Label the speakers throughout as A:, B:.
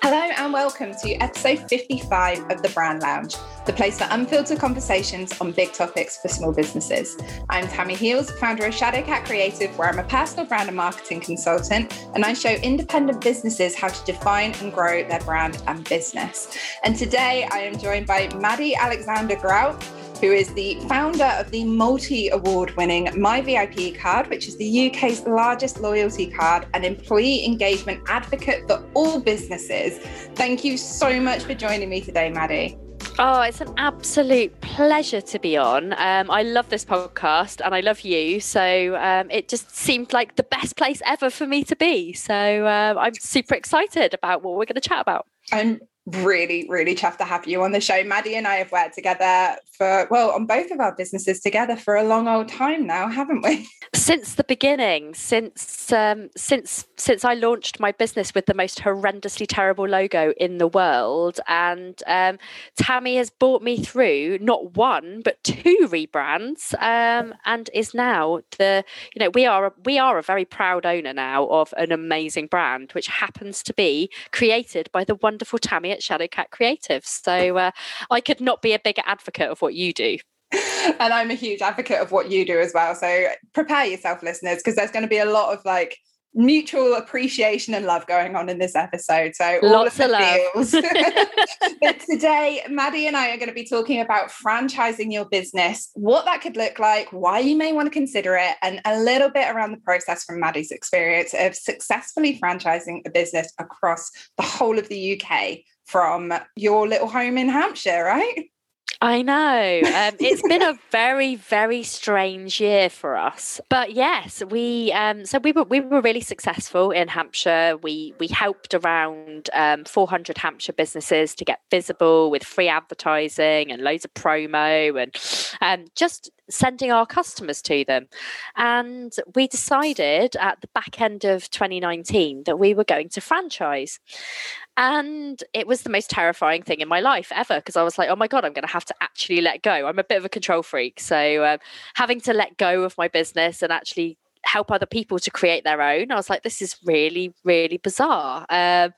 A: Hello and welcome to episode 55 of the Brand Lounge, the place for unfiltered conversations on big topics for small businesses. I'm Tammi Heels, founder of Shadowcat Creative, where I'm a personal brand and marketing consultant, and I show independent businesses how to define and grow their brand and business. And today I am joined by Maddy Alexander Grout who is the founder of the multi award winning My VIP card, which is the UK's largest loyalty card and employee engagement advocate for all businesses. Thank you so much for joining me today, Maddy.
B: Oh, it's an absolute pleasure to be on. Um, I love this podcast and I love you. So um, it just seemed like the best place ever for me to be. So uh, I'm super excited about what we're going to chat about.
A: I'm really, really chuffed to have you on the show. Maddy and I have worked together for, well, on both of our businesses together for a long old time now, haven't we?
B: Since the beginning, since um, since since I launched my business with the most horrendously terrible logo in the world, and um, Tammi has brought me through not one but two rebrands, um, and is now the you know we are a, we are a very proud owner now of an amazing brand, which happens to be created by the wonderful Tammi at Shadowcat Creative. So uh, I could not be a bigger advocate of what you do.
A: And I'm a huge advocate of what you do as well. So prepare yourself, listeners, because there's going to be a lot of like mutual appreciation and love going on in this episode. So
B: lots of, of love.
A: but today, Maddy and I are going to be talking about franchising your business, what that could look like, why you may want to consider it, and a little bit around the process from Maddy's experience of successfully franchising a business across the whole of the UK from your little home in Hampshire, right?
B: I know. Um, it's been a very, very strange year for us. But yes, we um, so we were we were really successful in Hampshire. We we helped around um, 400 Hampshire businesses to get visible with free advertising and loads of promo and um, just sending our customers to them. And we decided at the back end of 2019 that we were going to franchise. And it was the most terrifying thing in my life ever because I was like, oh my God, I'm going to have to actually let go. I'm a bit of a control freak. So um, having to let go of my business and actually help other people to create their own, I was like, this is really, really bizarre. Um,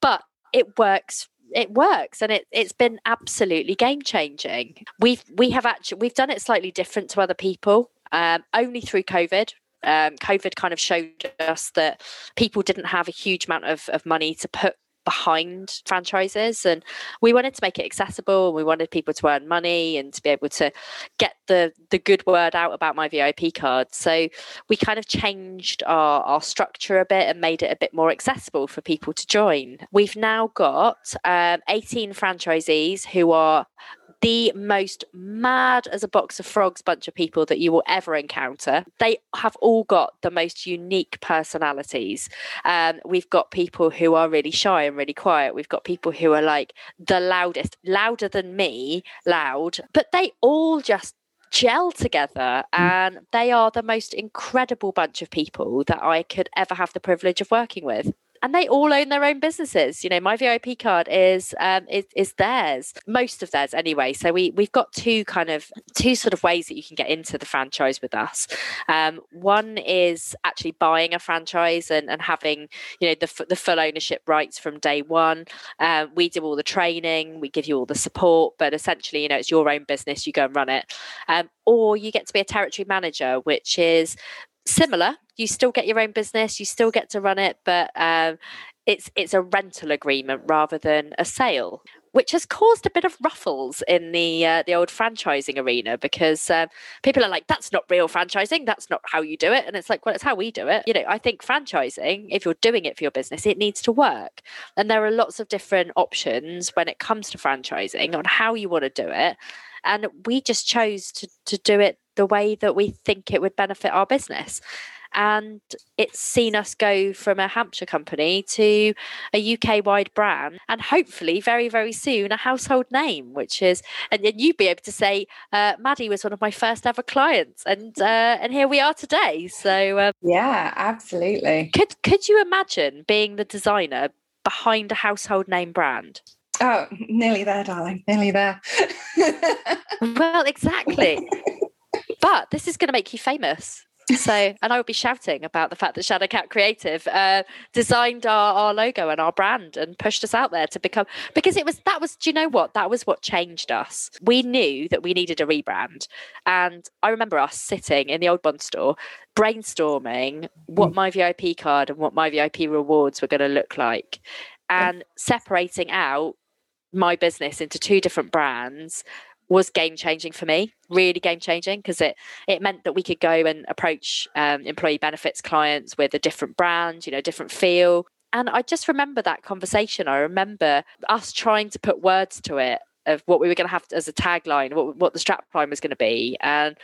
B: but it works it works and it, it's been absolutely game changing we've we have actually we've done it slightly different to other people um, only through covid. Um, covid kind of showed us that people didn't have a huge amount of, of money to put behind franchises and we wanted to make it accessible and we wanted people to earn money and to be able to get the the good word out about my vip card. So we kind of changed our, our structure a bit and made it a bit more accessible for people to join. We've now got um, 18 franchisees who are the most mad as a box of frogs bunch of people that you will ever encounter. They have all got the most unique personalities. Um, we've got people who are really shy and really quiet. We've got people who are like the loudest, louder than me, loud, but they all just gel together and they are the most incredible bunch of people that I could ever have the privilege of working with and they all own their own businesses. You know, my VIP card is um, is, is theirs, most of theirs anyway. So we we've got two kind of two sort of ways that you can get into the franchise with us. Um, one is actually buying a franchise and, and having you know the the full ownership rights from day one. Um, we do all the training, we give you all the support, but essentially, you know, it's your own business. You go and run it. Um, or you get to be a territory manager, which is similar. You still get your own business, you still get to run it, but um, it's it's a rental agreement rather than a sale, which has caused a bit of ruffles in the uh, the old franchising arena because uh, people are like, "That's not real franchising. That's not how you do it." And it's like, "Well, it's how we do it." You know, I think franchising, if you're doing it for your business, it needs to work, and there are lots of different options when it comes to franchising on how you want to do it. And we just chose to to do it the way that we think it would benefit our business. And it's seen us go from a Hampshire company to a UK wide brand and hopefully very, very soon a household name, which is, and then you'd be able to say, uh, Maddie was one of my first ever clients. And, uh, and here we are today. So,
A: um, yeah, absolutely.
B: Could, could you imagine being the designer behind a household name brand?
A: Oh, nearly there, darling. Nearly there.
B: well, exactly. But this is going to make you famous. So, and I would be shouting about the fact that Shadowcat Creative uh, designed our, our logo and our brand and pushed us out there to become because it was that was. Do you know what? That was what changed us. We knew that we needed a rebrand, and I remember us sitting in the old Bond store brainstorming what mm. my VIP card and what my VIP rewards were going to look like, and separating out my business into two different brands was game changing for me really game changing because it it meant that we could go and approach um, employee benefits clients with a different brand you know different feel. And i just remember that conversation. I remember us trying to put words to it of what we were going to have as a tagline what, what the strap line was going to be. And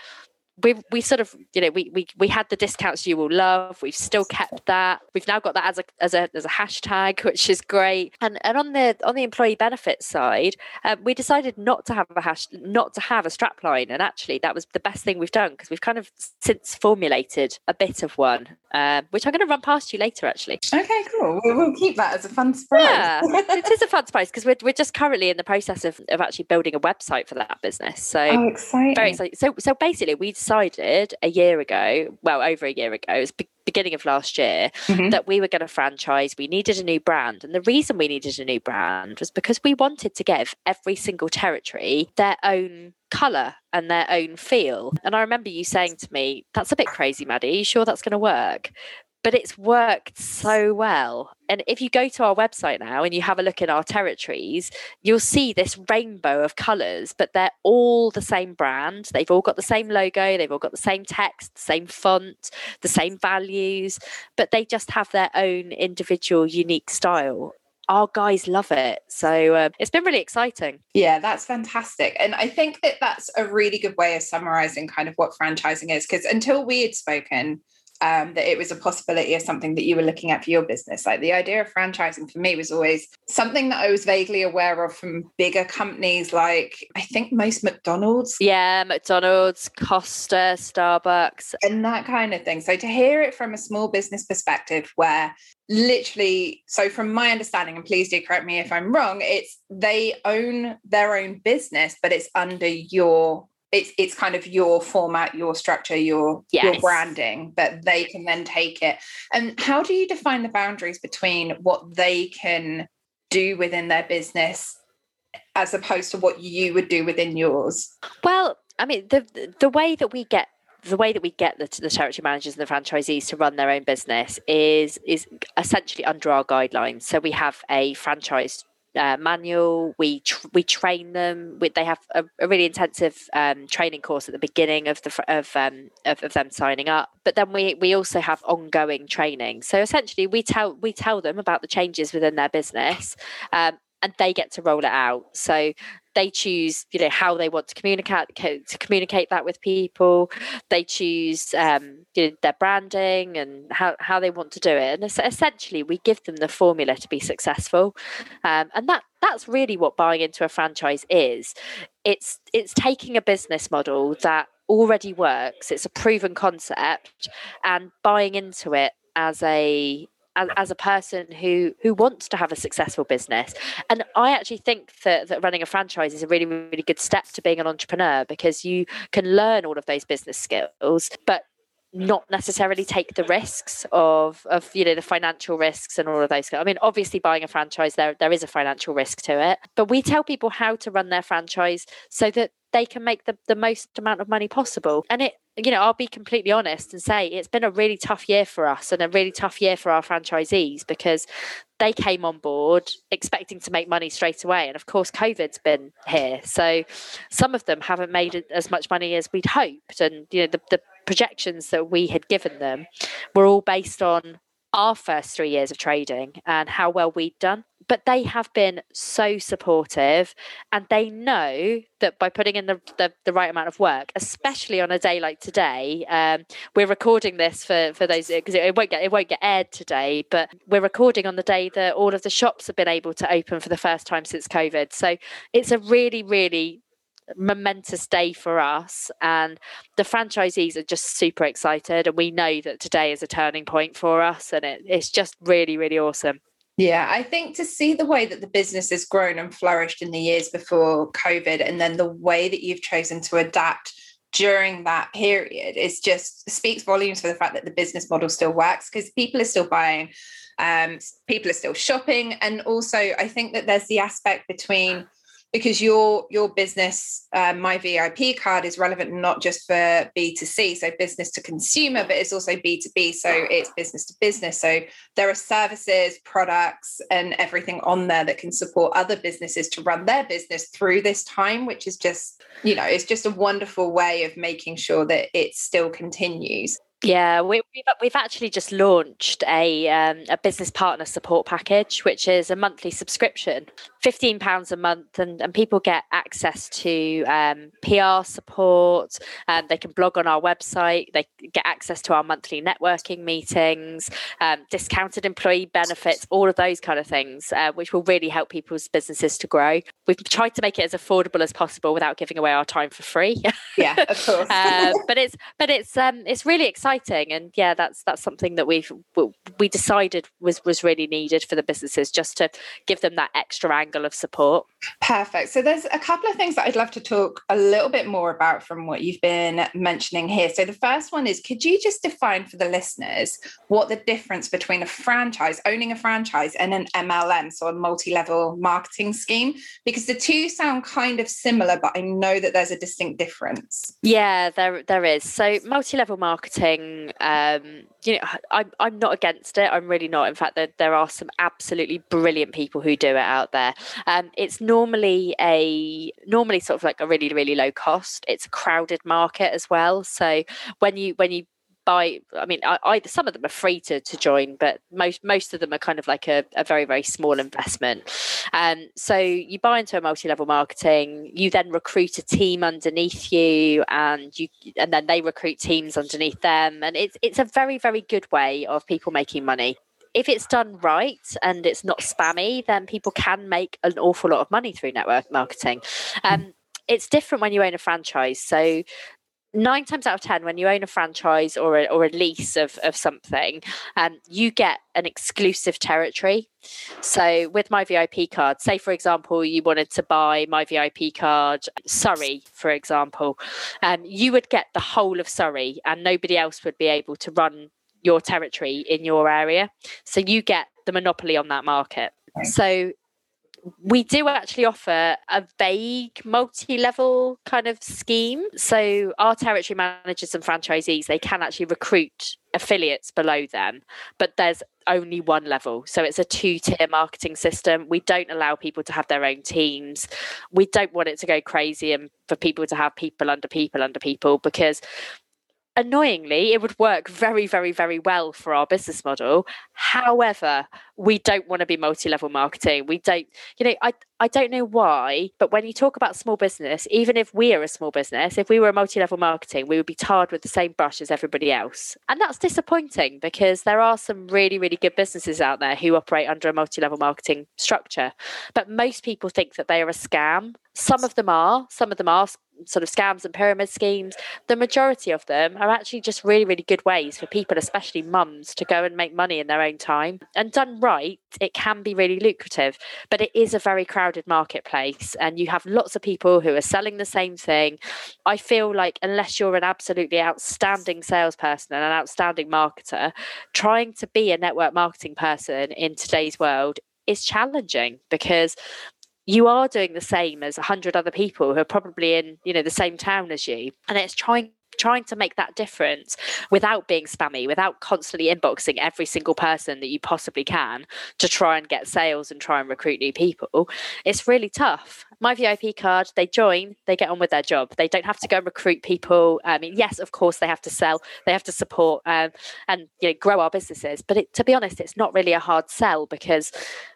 B: we we sort of you know we we we had the discounts you will love. We've still kept that. We've now got that as a as a as a hashtag, which is great. And and on the on the employee benefits side, uh, we decided not to have a hash not to have a strapline. And actually, that was the best thing we've done because we've kind of since formulated a bit of one, uh, which I'm going to run past you later. Actually.
A: Okay, cool. We'll, we'll keep that as a fun surprise.
B: Yeah, it is a fun surprise because we're we're just currently in the process of of actually building a website for that business. So
A: oh, exciting.
B: Very exciting. So so basically, we decided a year ago, well, over a year ago, it was be- beginning of last year, mm-hmm. that we were going to franchise. We needed a new brand. And the reason we needed a new brand was because we wanted to give every single territory their own colour and their own feel. And I remember you saying to me, That's a bit crazy, Maddy. Are you sure that's going to work? But it's worked so well. And if you go to our website now and you have a look at our territories, you'll see this rainbow of colours, but they're all the same brand. They've all got the same logo, they've all got the same text, the same font, the same values, but they just have their own individual, unique style our guys love it. So uh, it's been really exciting.
A: Yeah, that's fantastic. And I think that that's a really good way of summarizing kind of what franchising is. Because until we had spoken, um, that it was a possibility of something that you were looking at for your business. Like the idea of franchising for me was always something that I was vaguely aware of from bigger companies, like I think most McDonald's.
B: Yeah, McDonald's, Costa, Starbucks,
A: and that kind of thing. So to hear it from a small business perspective, where literally so from my understanding and please do correct me if i'm wrong it's they own their own business but it's under your it's it's kind of your format your structure your yes. your branding but they can then take it and how do you define the boundaries between what they can do within their business as opposed to what you would do within yours
B: well i mean the the way that we get the way that we get the, the territory managers and the franchisees to run their own business is is essentially under our guidelines. So we have a franchise uh, manual. We tr- we train them. We, they have a, a really intensive um, training course at the beginning of the of, um, of, of them signing up. But then we we also have ongoing training. So essentially, we tell we tell them about the changes within their business, um, and they get to roll it out. So they choose you know how they want to communicate to communicate that with people. They choose um, you know, their branding and how, how they want to do it. And essentially we give them the formula to be successful. Um, and that that's really what buying into a franchise is. It's it's taking a business model that already works it's a proven concept and buying into it as a as, as, a person who who wants to have a successful business. And i actually think that, that running a franchise is a really really good step to being an entrepreneur because you can learn all of those business skills but not necessarily take the risks of of you know the financial risks and all of those i mean obviously buying a franchise there there is a financial risk to it but we tell people how to run their franchise so that they can make the, the most amount of money possible. And it you know, I'll be completely honest and say it's been a really tough year for us and a really tough year for our franchisees because they came on board expecting to make money straight away. And of course, COVID's been here. So some of them haven't made as much money as we'd hoped. And, you know, the, the projections that we had given them were all based on our first three years of trading and how well we'd done but they have been so supportive and they know that by putting in the, the, the right amount of work especially on a day like today um, we're recording this for, for those because it, it, won't get it won't get aired today but we're recording on the day that all of the shops have been able to open for the first time since covid. So it's a really really momentous day for us and the franchisees are just super excited and we know that today is a turning point for us and it, it's just really really awesome.
A: Yeah, I think to see the way that the business has grown and flourished in the years before COVID, and then the way that you've chosen to adapt during that period is just speaks volumes for the fact that the business model still works because people are still buying um, people are still shopping and also i think that there's the aspect between because your your business uh, my vip card is relevant not just for b2c so business to consumer but it's also b2b so it's business to business. So there are services products and everything on there that can support other businesses to run their business through this time which is just you know it's just a wonderful way of making sure that it still continues
B: yeah, we, have we've actually just launched a um, a business partner support package, which is a monthly subscription, fifteen pounds a month, and, and people get access to um, PR support. And they can blog on our website. They get access to our monthly networking meetings, um, discounted employee benefits, all of those kind of things, uh, which will really help people's businesses to grow. We've tried to make it as affordable as possible without giving away our time for free.
A: Yeah, of course. uh,
B: but it's but it's um, it's really exciting exciting. And yeah that's that's something that we've we decided was was really needed for the businesses just to give them that extra angle of support.
A: Perfect. So there's a couple of things that i'd love to talk a little bit more about from what you've been mentioning here. So the first one is could you just define for the listeners what the difference between a franchise owning a franchise and an mlm so a multi-level marketing scheme? Because the two sound kind of similar but i know that there's a distinct difference.
B: Yeah there there is. So multi-level marketing um, you know, I'm I'm not against it. I'm really not. In fact, there, there are some absolutely brilliant people who do it out there. Um, it's normally a normally sort of like a really really low cost. It's a crowded market as well. So when you when you buy i mean some of them are free to, to join but most most of them are kind of like a, a very very small investment. Um, so you buy into a multi-level marketing you then recruit a team underneath you and you and then they recruit teams underneath them. And it's it's a very very good way of people making money. If it's done right and it's not spammy then people can make an awful lot of money through network marketing. Um, it's different when you own a franchise. So nine times out of ten when you own a franchise or a, or a lease of, of something um, you get an exclusive territory. So with my vip card say for example you wanted to buy my vip card surrey for example um, you would get the whole of surrey and nobody else would be able to run your territory in your area. So you get the monopoly on that market. So we do actually offer a vague multi-level kind of scheme. So our territory managers and franchisees they can actually recruit affiliates below them but there's only one level. So it's a two-tier marketing system. We don't allow people to have their own teams. We don't want it to go crazy and for people to have people under people under people because annoyingly, it would work very, very, very well for our business model. However, we don't want to be multi-level marketing. We don't, you know, I I don't know why, but when you talk about small business, even if we are a small business, if we were a multi-level marketing, we would be tarred with the same brush as everybody else. And that's disappointing because there are some really, really good businesses out there who operate under a multi-level marketing structure. But most people think that they are a scam. Some of them are, some of them are sort of scams and pyramid schemes, the majority of them are actually just really, really good ways for people, especially mums, to go and make money in their own time. And done right, it can be really lucrative, but it is a very crowded marketplace and you have lots of people who are selling the same thing. I feel like unless you're an absolutely outstanding salesperson and an outstanding marketer, trying to be a network marketing person in today's world is challenging because you are doing the same as a hundred other people who are probably in you know the same town as you and it's trying trying to make that difference without being spammy without constantly inboxing every single person that you possibly can to try and get sales and try and recruit new people it's really tough. My vip card they join they get on with their job. They don't have to go and recruit people. I mean yes of course they have to sell they have to support um, and you know grow our businesses but it, to be honest it's not really a hard sell because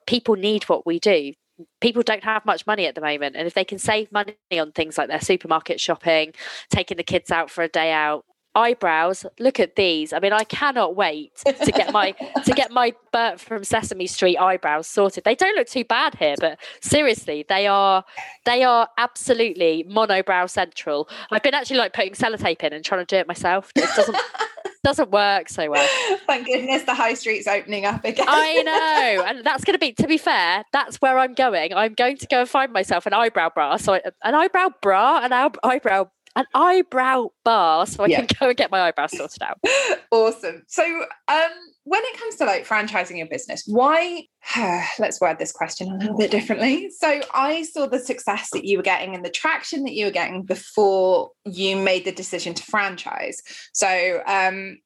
B: people need what we do people don't have much money at the moment and if they can save money on things like their supermarket shopping taking the kids out for a day out eyebrows look at these. I mean i cannot wait to get my to get my bert from sesame street eyebrows sorted. They don't look too bad here but seriously they are they are absolutely monobrow central. I've been actually like putting sellotape in and trying to do it myself. It doesn't doesn't work so well.
A: Thank goodness the high street's opening up again.
B: I know. And that's going to be, to be fair, that's where I'm going. I'm going to go and find myself an eyebrow bra. So an eyebrow bra, an eyebrow an eyebrow bar so I yeah. can go and get my eyebrows sorted out.
A: awesome. So, um, when it comes to like franchising your business, why? let's word this question a little bit differently. So, I saw the success that you were getting and the traction that you were getting before you made the decision to franchise. So, um,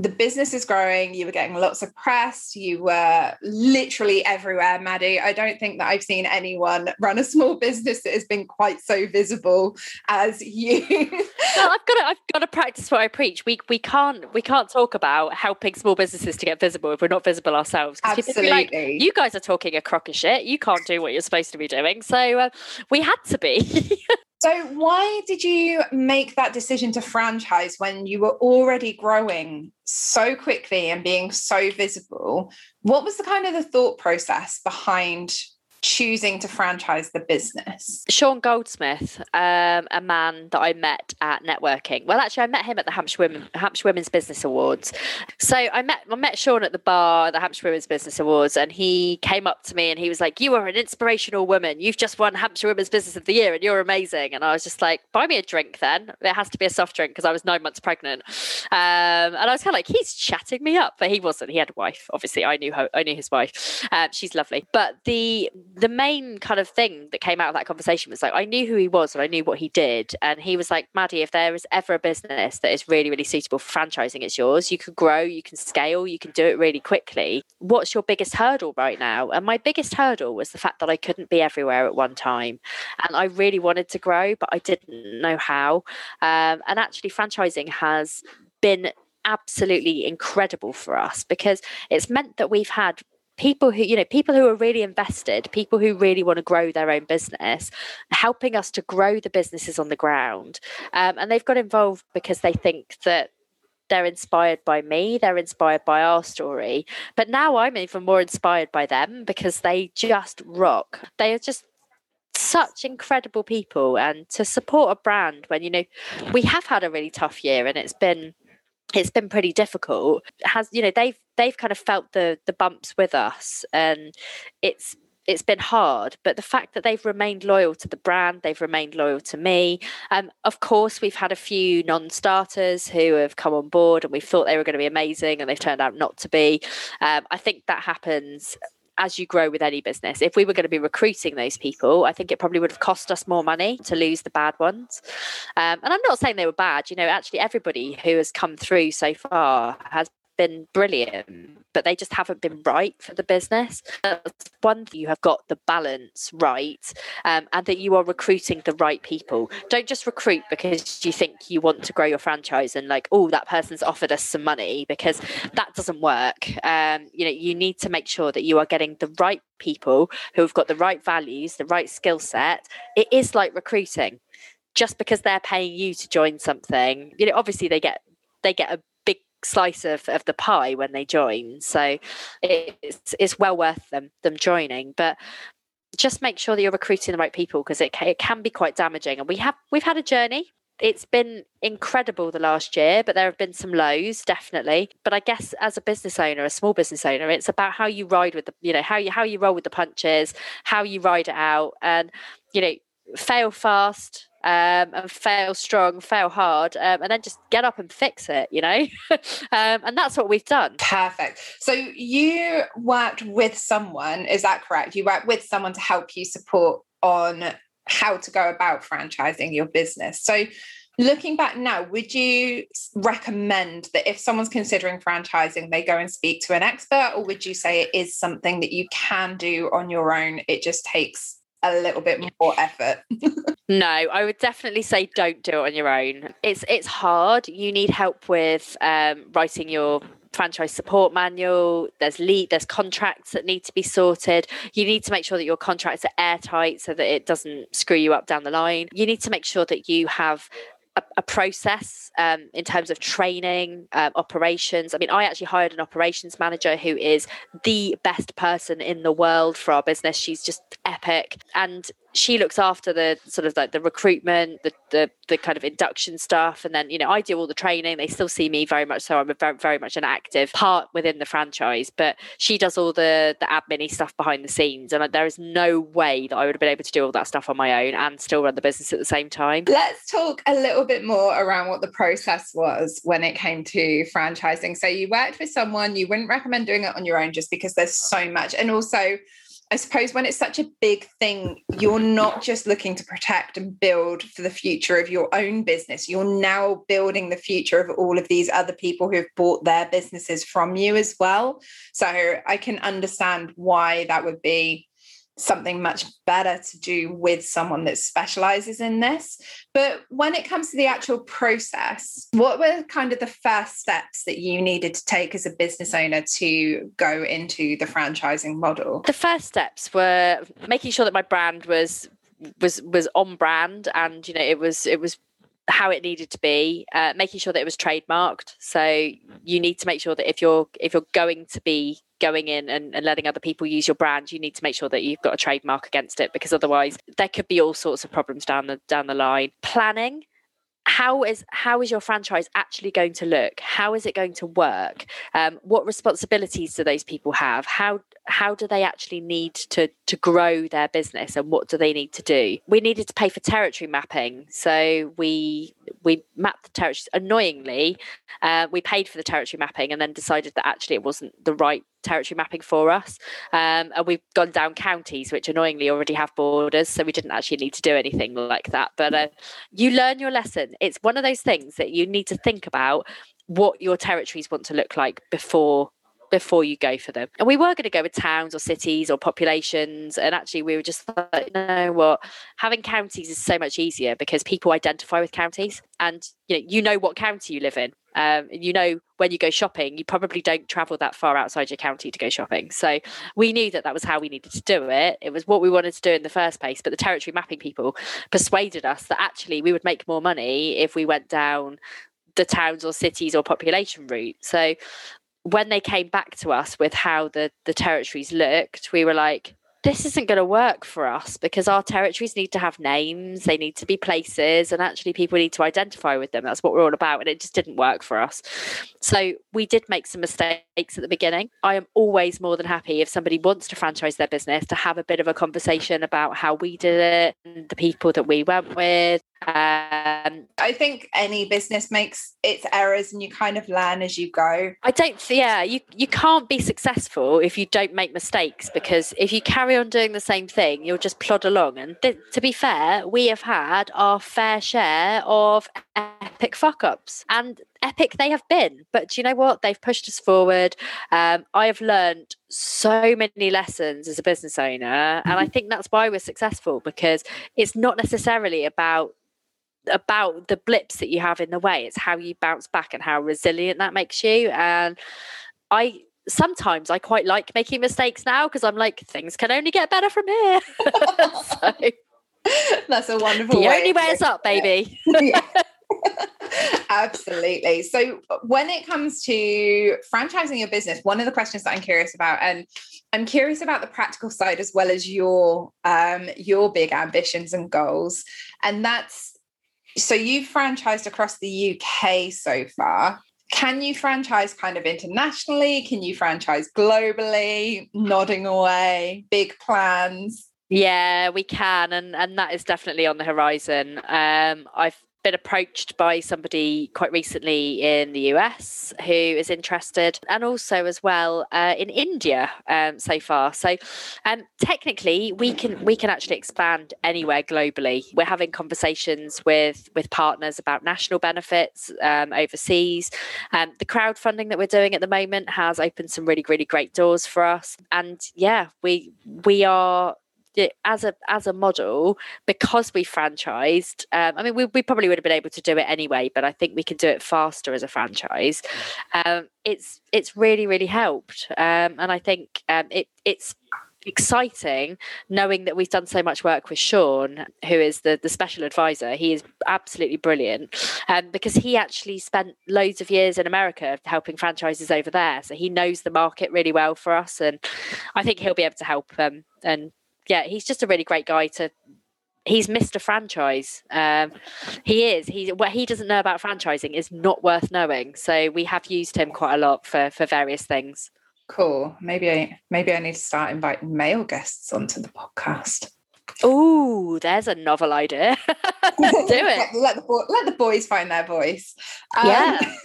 A: the business is growing. You were getting lots of press. You were literally everywhere, Maddy. I don't think that I've seen anyone run a small business that has been quite so visible as you.
B: well, I've got to, I've got to practice what I preach. We we can't we can't talk about helping small businesses to get visible if we're not visible ourselves.
A: Absolutely.
B: Like, you guys are talking a crock of shit. You can't do what you're supposed to be doing. So uh, we had to be.
A: So, why did you make that decision to franchise when you were already growing so quickly and being so visible? What was the kind of the thought process behind choosing to franchise the business?
B: Sean Goldsmith, um, a man that I met at networking. Well, actually, I met him at the Hampshire, Women, Hampshire Women's Business Awards. So I met I met Sean at the bar, the Hampshire Women's Business Awards, and he came up to me and he was like, "You are an inspirational woman. You've just won Hampshire Women's Business of the Year, and you're amazing." And I was just like, "Buy me a drink, then. It has to be a soft drink because I was nine months pregnant." Um, and I was kind of like, "He's chatting me up," but he wasn't. He had a wife. Obviously, I knew her. I knew his wife. Um, she's lovely, but the the main kind of thing that came out of that conversation was like I knew who he was and I knew what he did. And he was like, Maddy, if there is ever a business that is really, really suitable for franchising, it's yours. You can grow, you can scale, you can do it really quickly. What's your biggest hurdle right now? And my biggest hurdle was the fact that I couldn't be everywhere at one time. And I really wanted to grow, but I didn't know how. Um, and actually, franchising has been absolutely incredible for us because it's meant that we've had people who you know people who are really invested people who really want to grow their own business helping us to grow the businesses on the ground. Um, and they've got involved because they think that they're inspired by me they're inspired by our story. But now i'm even more inspired by them because they just rock. They are just such incredible people and to support a brand when you know we have had a really tough year and it's been it's been pretty difficult. Has you know they've they've kind of felt the the bumps with us and it's it's been hard but the fact that they've remained loyal to the brand they've remained loyal to me um, of course we've had a few non-starters who have come on board and we thought they were going to be amazing and they've turned out not to be. Um, i think that happens as you grow with any business. If we were going to be recruiting those people, I think it probably would have cost us more money to lose the bad ones. Um, and I'm not saying they were bad. You know, actually, everybody who has come through so far has been brilliant, but they just haven't been right for the business. That's one thing you have got the balance right, um, and that you are recruiting the right people. Don't just recruit because you think you want to grow your franchise and like, oh, that person's offered us some money because that doesn't work. Um, you know, you need to make sure that you are getting the right people who have got the right values, the right skill set. It is like recruiting just because they're paying you to join something you know obviously they get they get a slice of, of the pie when they join. So it's it's well worth them them joining. But just make sure that you're recruiting the right people because it, it can be quite damaging. And we have we've had a journey. It's been incredible the last year, but there have been some lows, definitely. But I guess as a business owner, a small business owner, it's about how you ride with the, you know, how you how you roll with the punches, how you ride it out, and you know, fail fast, um, and fail strong, fail hard, um, and then just get up and fix it, you know? um, and that's what we've done.
A: Perfect. So you worked with someone, is that correct? You worked with someone to help you support on how to go about franchising your business. So looking back now, would you recommend that if someone's considering franchising, they go and speak to an expert, or would you say it is something that you can do on your own? It just takes a little bit more effort.
B: no, I would definitely say don't do it on your own. It's it's hard. You need help with um, writing your franchise support manual there's lead there's contracts that need to be sorted you need to make sure that your contracts are airtight so that it doesn't screw you up down the line you need to make sure that you have a, a process um, in terms of training, um, operations. I mean, I actually hired an operations manager who is the best person in the world for our business. She's just epic. And she looks after the sort of like the recruitment, the, the the kind of induction stuff, and then you know I do all the training. They still see me very much so. I'm a very very much an active part within the franchise, but she does all the the admin stuff behind the scenes, and there is no way that I would have been able to do all that stuff on my own and still run the business at the same time.
A: Let's talk a little bit more around what the process was when it came to franchising. So you worked with someone, you wouldn't recommend doing it on your own just because there's so much, and also I suppose when it's such a big thing, you're not just looking to protect and build for the future of your own business. You're now building the future of all of these other people who've bought their businesses from you as well. So I can understand why that would be something much better to do with someone that specializes in this. But when it comes to the actual process, what were kind of the first steps that you needed to take as a business owner to go into the franchising model?
B: The first steps were making sure that my brand was was was on brand and you know it was it was how it needed to be, uh, making sure that it was trademarked. So you need to make sure that if you're if you're going to be going in and, and letting other people use your brand, you need to make sure that you've got a trademark against it because otherwise there could be all sorts of problems down the down the line. Planning how is how is your franchise actually going to look? How is it going to work? Um, what responsibilities do those people have? How how do they actually need to to grow their business and what do they need to do? We needed to pay for territory mapping so we we mapped the territories. Annoyingly uh, we paid for the territory mapping and then decided that actually it wasn't the right territory mapping for us. Um, and we've gone down counties, which annoyingly already have borders. So we didn't actually need to do anything like that. But uh, you learn your lesson. It's one of those things that you need to think about what your territories want to look like before before you go for them. And we were going to go with towns or cities or populations. And actually, we were just like, you know what? Having counties is so much easier because people identify with counties and you know, you know what county you live in. Um, you know, when you go shopping, you probably don't travel that far outside your county to go shopping. So we knew that that was how we needed to do it. It was what we wanted to do in the first place. But the territory mapping people persuaded us that actually we would make more money if we went down the towns or cities or population route. So when they came back to us with how the the territories looked, we were like, this isn't going to work for us because our territories need to have names, they need to be places, and actually people need to identify with them. That's what we're all about. And it just didn't work for us. So we did make some mistakes at the beginning. I am always more than happy if somebody wants to franchise their business to have a bit of a conversation about how we did it, the people that we went with,
A: um, I think any business makes its errors, and you kind of learn as you go.
B: I don't. See yeah, you you can't be successful if you don't make mistakes because if you carry on doing the same thing, you'll just plod along. And th- to be fair, we have had our fair share of epic fuck ups, and epic they have been. But do you know what? They've pushed us forward. Um, I have learned so many lessons as a business owner, and I mm-hmm. think that's why we're successful because it's not necessarily about about the blips that you have in the way. It's how you bounce back and how resilient that makes you. And I sometimes I quite like making mistakes now because I'm like, things can only get better from here. so,
A: That's a wonderful.
B: The way only way is up, baby.
A: Absolutely. So, when it comes to franchising your business, one of the questions that I'm curious about, and I'm curious about the practical side as well as your um, your big ambitions and goals, and that's so you've franchised across the UK so far. Can you franchise kind of internationally? Can you franchise globally? Nodding away, big plans.
B: Yeah, we can, and and that is definitely on the horizon. Um, I've been approached by somebody quite recently in the US who is interested, and also as well uh, in India um, so far. So, um, technically, we can we can actually expand anywhere globally. We're having conversations with with partners about national benefits um, overseas. Um, the crowdfunding that we're doing at the moment has opened some really really great doors for us, and yeah, we we are as a as a model because we franchised um, i mean we, we probably would have been able to do it anyway but i think we can do it faster as a franchise um, it's it's really really helped um, and i think um, it it's exciting knowing that we've done so much work with Sean, who is the, the special advisor. He is absolutely brilliant um, because he actually spent loads of years in America helping franchises over there. So he knows the market really well for us. And I think he'll be able to help um, and yeah, he's just a really great guy to he's Mr. Franchise. Um, he is. He what he doesn't know about franchising is not worth knowing. So we have used him quite a lot for for various things.
A: Cool. Maybe I maybe I need to start inviting male guests onto the podcast.
B: Oh, there's a novel idea. Do it.
A: let, the boy, let the boys find their voice.
B: Um, yeah.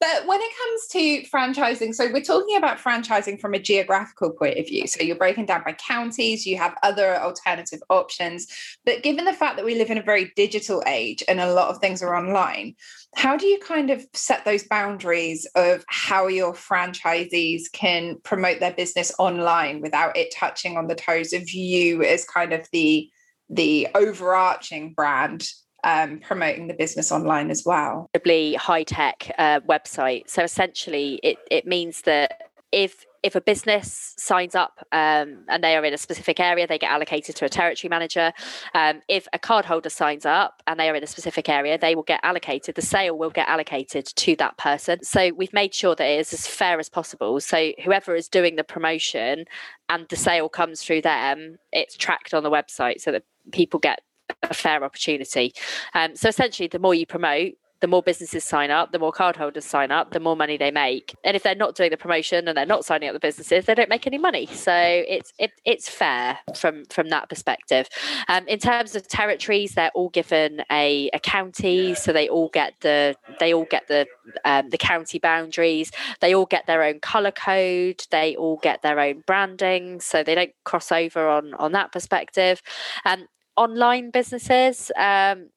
A: but when it comes to franchising, so we're talking about franchising from a geographical point of view. So you're breaking down by counties, you have other alternative options. But given the fact that we live in a very digital age and a lot of things are online, how do you kind of set those boundaries of how your franchisees can promote their business online without it touching on the toes of you as kind of the the overarching brand um, promoting the business online as well?
B: High tech uh, website. So essentially, it it means that if if a business signs up um, and they are in a specific area, they get allocated to a territory manager. Um, if a card holder signs up and they are in a specific area, they will get allocated. The sale will get allocated to that person. So we've made sure that it is as fair as possible. So whoever is doing the promotion and the sale comes through them, it's tracked on the website so that people get a fair opportunity. Um, so essentially, the more you promote, the more businesses sign up, the more cardholders sign up, the more money they make. And if they're not doing the promotion and they're not signing up the businesses, they don't make any money. So it's it, it's fair from from that perspective. Um, in terms of territories, they're all given a, a county, so they all get the they all get the um, the county boundaries. They all get their own color code. They all get their own branding, so they don't cross over on on that perspective. Um, online businesses. Um,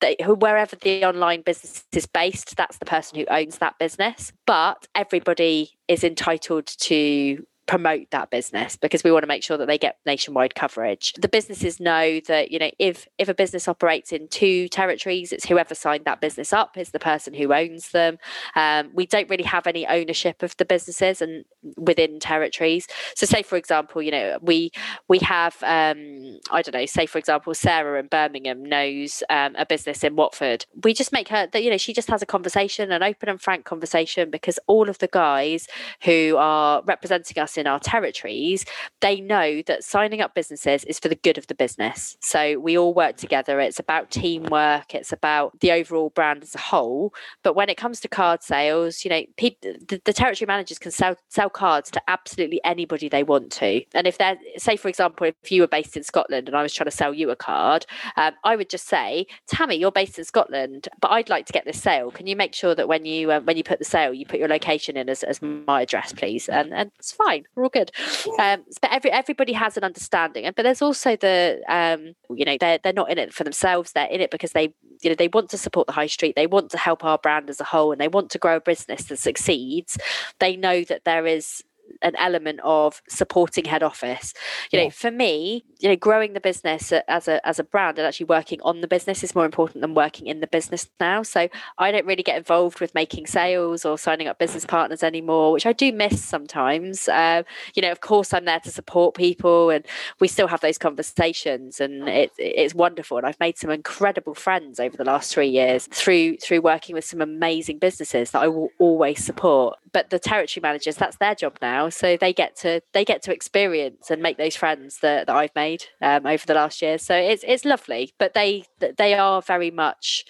B: they, wherever the online business is based, that's the person who owns that business. But everybody is entitled to promote that business because we want to make sure that they get nationwide coverage. The businesses know that you know if if a business operates in two territories, it's whoever signed that business up is the person who owns them. Um, we don't really have any ownership of the businesses and within territories. So, say for example, you know we we have um, I don't know, say for example, Sarah in Birmingham knows um, a business in Watford. We just make her that you know she just has a conversation, an open and frank conversation, because all of the guys who are representing us in our territories, they know that signing up businesses is for the good of the business. So we all work together. It's about teamwork, it's about the overall brand as a whole. But when it comes to card sales, you know, the, the territory managers can sell, sell cards to absolutely anybody they want to. And if they're, say, for example, if you were based in Scotland and I was trying to sell you a card, um, I would just say, Tammi, you're based in Scotland, but I'd like to get this sale. Can you make sure that when you uh, when you put the sale, you put your location in as, as my address, please? And, and it's fine we're all good. Um, but every everybody has an understanding, and but there's also the um, you know they're they're not in it for themselves. They're in it because they you know they want to support the high street. They want to help our brand as a whole, and they want to grow a business that succeeds. They know that there is an element of supporting head office. You know, for me, you know, growing the business as a as a brand and actually working on the business is more important than working in the business now. So I don't really get involved with making sales or signing up business partners anymore, which I do miss sometimes. Uh, you know, of course, I'm there to support people, and we still have those conversations, and it, it's wonderful. And I've made some incredible friends over the last three years through through working with some amazing businesses that I will always support. But the territory managers, that's their job now so they get to they get to experience and make those friends that, that I've made um, over the last year. So it's it's lovely, but they they are very much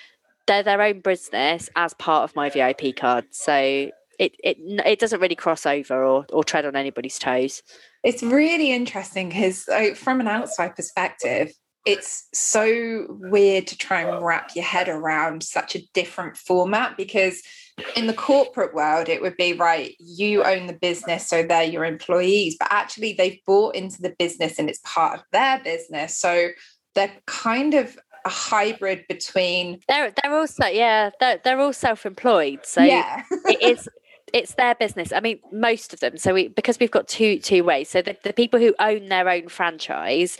B: they're their own business as part of my VIP card. So it it it doesn't really cross over or or tread on anybody's toes.
A: It's really interesting because like, from an outside perspective, it's so weird to try and wrap your head around such a different format because in the corporate world, it would be right, you own the business, so they're your employees, but actually they've bought into the business and it's part of their business. So they're kind of a hybrid between
B: they're they're also yeah they're, they're all self-employed. So yeah. it is it's their business. I mean most of them. So we because we've got two two ways. So the, the people who own their own franchise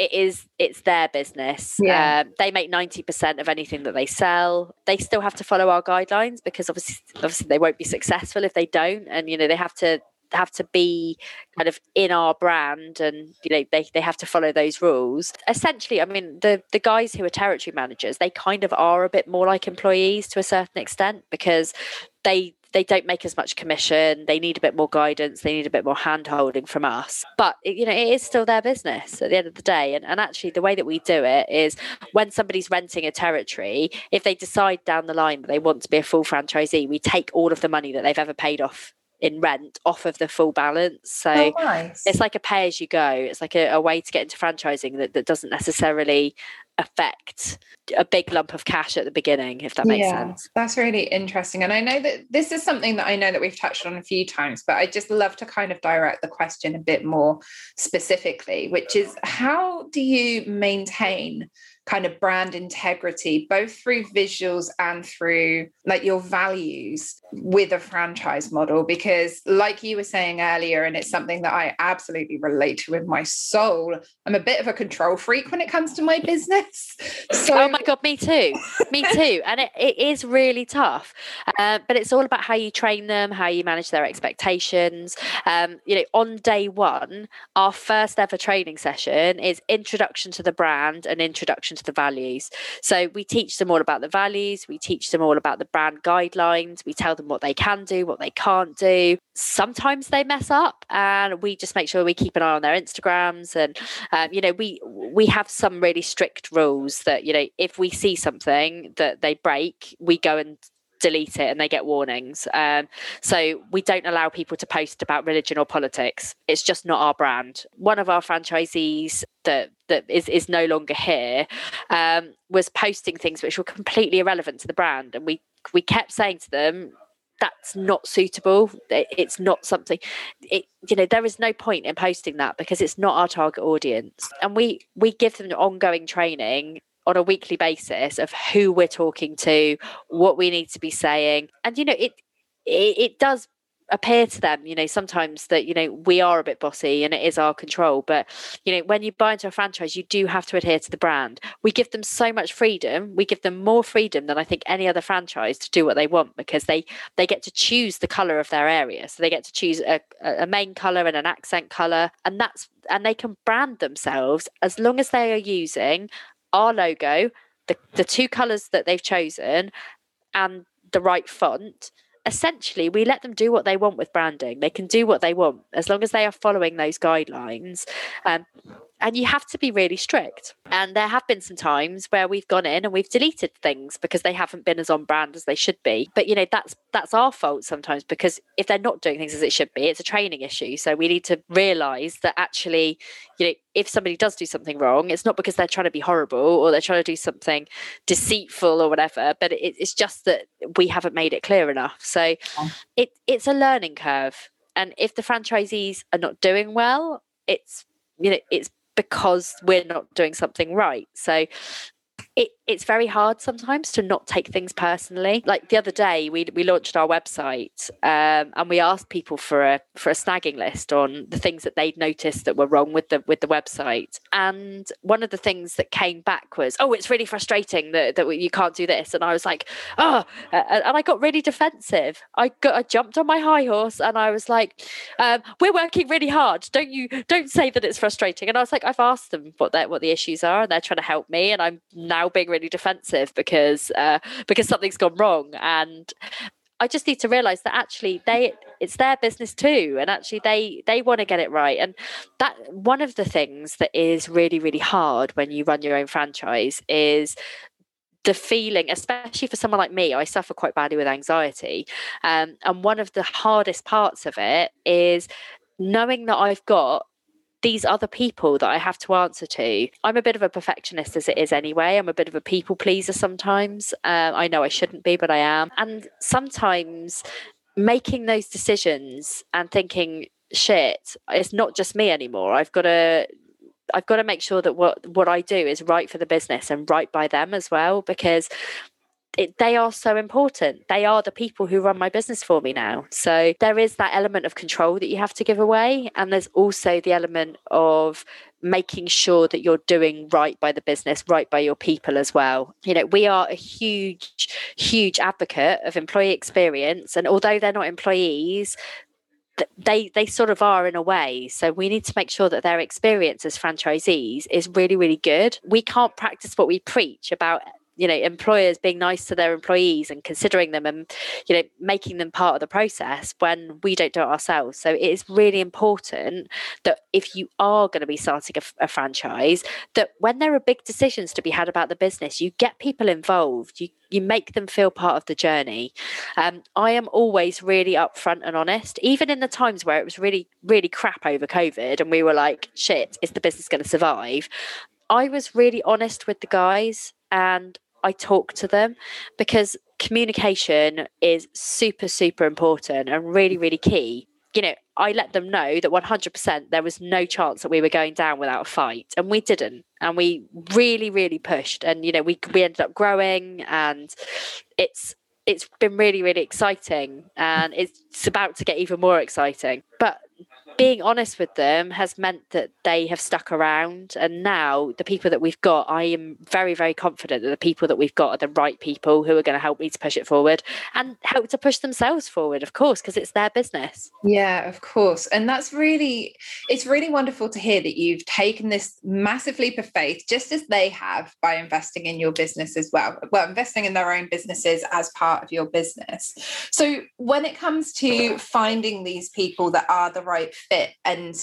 B: it is it's their business. Yeah. Um, they make 90% of anything that they sell. They still have to follow our guidelines because obviously obviously they won't be successful if they don't. And you know they have to have to be kind of in our brand and you know they, they have to follow those rules. Essentially i mean the the guys who are territory managers they kind of are a bit more like employees to a certain extent because they they don't make as much commission they need a bit more guidance they need a bit more hand holding from us but you know it is still their business at the end of the day and, and actually the way that we do it is when somebody's renting a territory if they decide down the line that they want to be a full franchisee we take all of the money that they've ever paid off in rent off of the full balance. So oh, nice. it's like a pay as you go. It's like a, a, way to get into franchising that, that doesn't necessarily affect a big lump of cash at the beginning, if that makes yeah, sense.
A: That's really interesting. And I know that this is something that I know that we've touched on a few times, but I just love to kind of direct the question a bit more specifically, which is how do you maintain kind of brand integrity, both through visuals and through like your values with a franchise model. Because, like you were saying earlier, and it's something that I absolutely relate to with my soul, I'm a bit of a control freak when it comes to my business.
B: So, oh my God, me too. Me too. And it, it is really tough. Uh, but it's all about how you train them, how you manage their expectations. Um, you know, on day one, our first ever training session is introduction to the brand and introduction to the values. So we teach them all about the values, we teach them all about the brand guidelines, we tell them what they can do, what they can't do. Sometimes they mess up, and we just make sure we keep an eye on their Instagrams. And um, you know, we we have some really strict rules that you know if we see something that they break, we go and delete it and they get warnings. Um, so we don't allow people to post about religion or politics. It's just not our brand. One of our franchisees that that is is no longer here um, was posting things which were completely irrelevant to the brand, and we we kept saying to them that's not suitable it's not something it you know there is no point in posting that because it's not our target audience and we we give them ongoing training on a weekly basis of who we're talking to, what we need to be saying. And, you know, it, it, it does appear to them, you know, sometimes that, you know, we are a bit bossy and it is our control. But, you know, when you buy into a franchise, you do have to adhere to the brand. We give them so much freedom. We give them more freedom than I think any other franchise to do what they want because they they get to choose the color of their area. So they get to choose a, a main color and an accent color. And that's and they can brand themselves as long as they are using our logo, the, the two colours that they've chosen, and the right font, essentially we let them do what they want with branding. They can do what they want as long as they are following those guidelines. Um, and you have to be really strict. And there have been some times where we've gone in and we've deleted things because they haven't been as on brand as they should be. But you know, that's that's our fault sometimes because if they're not doing things as it should be, it's a training issue. So we need to realize that actually, you know, if somebody does do something wrong, it's not because they're trying to be horrible or they're trying to do something deceitful or whatever, but it, it's just that we haven't made it clear enough. So it it's a learning curve. And if the franchisees are not doing well, it's you know it's because we're not doing something right. So it, it's very hard sometimes to not take things personally. Like the other day, we we launched our website um, and we asked people for a for a snagging list on the things that they'd noticed that were wrong with the with the website. And one of the things that came back was, "Oh, it's really frustrating that that you can't do this." And I was like, "Oh," and I got really defensive. I got I jumped on my high horse and I was like, um, "We're working really hard. Don't you don't say that it's frustrating." And I was like, "I've asked them what what the issues are, and they're trying to help me, and I'm now being really defensive because uh, because something's gone wrong and I just need to realize that actually they it's their business too and actually they they want to get it right and that one of the things that is really really hard when you run your own franchise is the feeling, especially for someone like me, I suffer quite badly with anxiety. Um, and one of the hardest parts of it is knowing that I've got these other people that I have to answer to. I'm a bit of a perfectionist as it is anyway. I'm a bit of a people pleaser sometimes. Uh, I know I shouldn't be, but I am. And sometimes making those decisions and thinking, shit, it's not just me anymore. I've got to I've got to make sure that what what I do is right for the business and right by them as well because it, they are so important. They are the people who run my business for me now. So there is that element of control that you have to give away. And there's also the element of making sure that you're doing right by the business, right by your people as well. You know, we are a huge, huge advocate of employee experience. And although they're not employees, they they sort of are in a way so we need to make sure that their experience as franchisees is really really good we can't practice what we preach about you know employers being nice to their employees and considering them and you know making them part of the process when we don't do it ourselves so it is really important that if you are going to be starting a, a franchise that when there are big decisions to be had about the business you get people involved you you make them feel part of the journey. Um, I am always really upfront and honest, even in the times where it was really, really crap over COVID and we were like, shit, is the business going to survive? I was really honest with the guys and I talk to them because communication is super, super important and really, really key. You know, I let them know that 100% there was no chance that we were going down without a fight, and we didn't. And we really, really pushed, and you know, we we ended up growing, and it's it's been really, really exciting, and it's about to get even more exciting. But being honest with them has meant that they have stuck around. And now the people that we've got, I am very, very confident that the people that we've got are the right people who are going to help me to push it forward and help to push themselves forward, of course, because it's their business.
A: Yeah, of course. And that's really, it's really wonderful to hear that you've taken this massive leap of faith, just as they have by investing in your business as well. Well, investing in their own businesses as part of your business. So when it comes to finding these people that are the right fit. And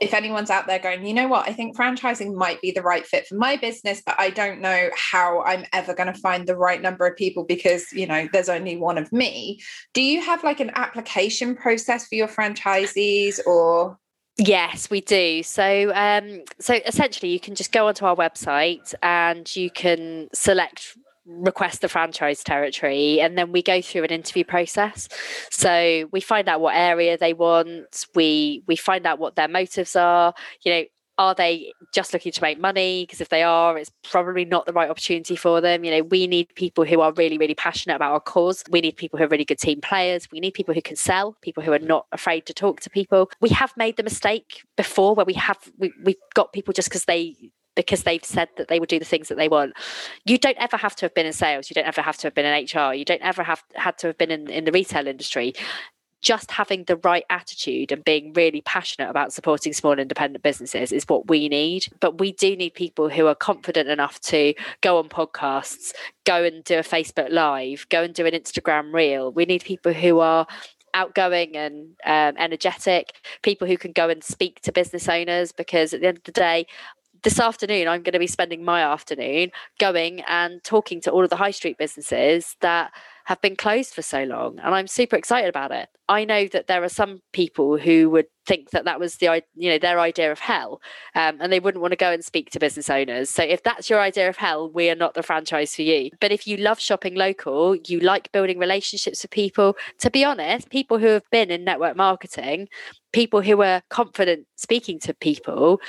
A: if anyone's out there going, you know what, I think franchising might be the right fit for my business, but I don't know how I'm ever going to find the right number of people because, you know, there's only one of me. Do you have like an application process for your franchisees or?
B: Yes, we do. So, um, so essentially, you can just go onto our website and you can select request the franchise territory and then we go through an interview process. So we find out what area they want. We we find out what their motives are. You know are they just looking to make money? Because if they are it's probably not the right opportunity for them. You know we need people who are really really passionate about our cause. We need people who are really good team players. We need people who can sell people who are not afraid to talk to people. We have made the mistake before where we have we, we've got people just because they because they've said that they would do the things that they want. You don't ever have to have been in sales. You don't ever have to have been in HR. You don't ever have had to have been in, in the retail industry. Just having the right attitude and being really passionate about supporting small independent businesses is what we need. But we do need people who are confident enough to go on podcasts, go and do a Facebook Live, go and do an Instagram reel. We need people who are outgoing and um, energetic, people who can go and speak to business owners because at the end of the day, this afternoon, I'm going to be spending my afternoon going and talking to all of the high street businesses that have been closed for so long. And I'm super excited about it. I know that there are some people who would think that that was the you know their idea of hell um, and they wouldn't want to go and speak to business owners so if that's your idea of hell we are not the franchise for you but if you love shopping local you like building relationships with people to be honest people who have been in network marketing people who are confident speaking to people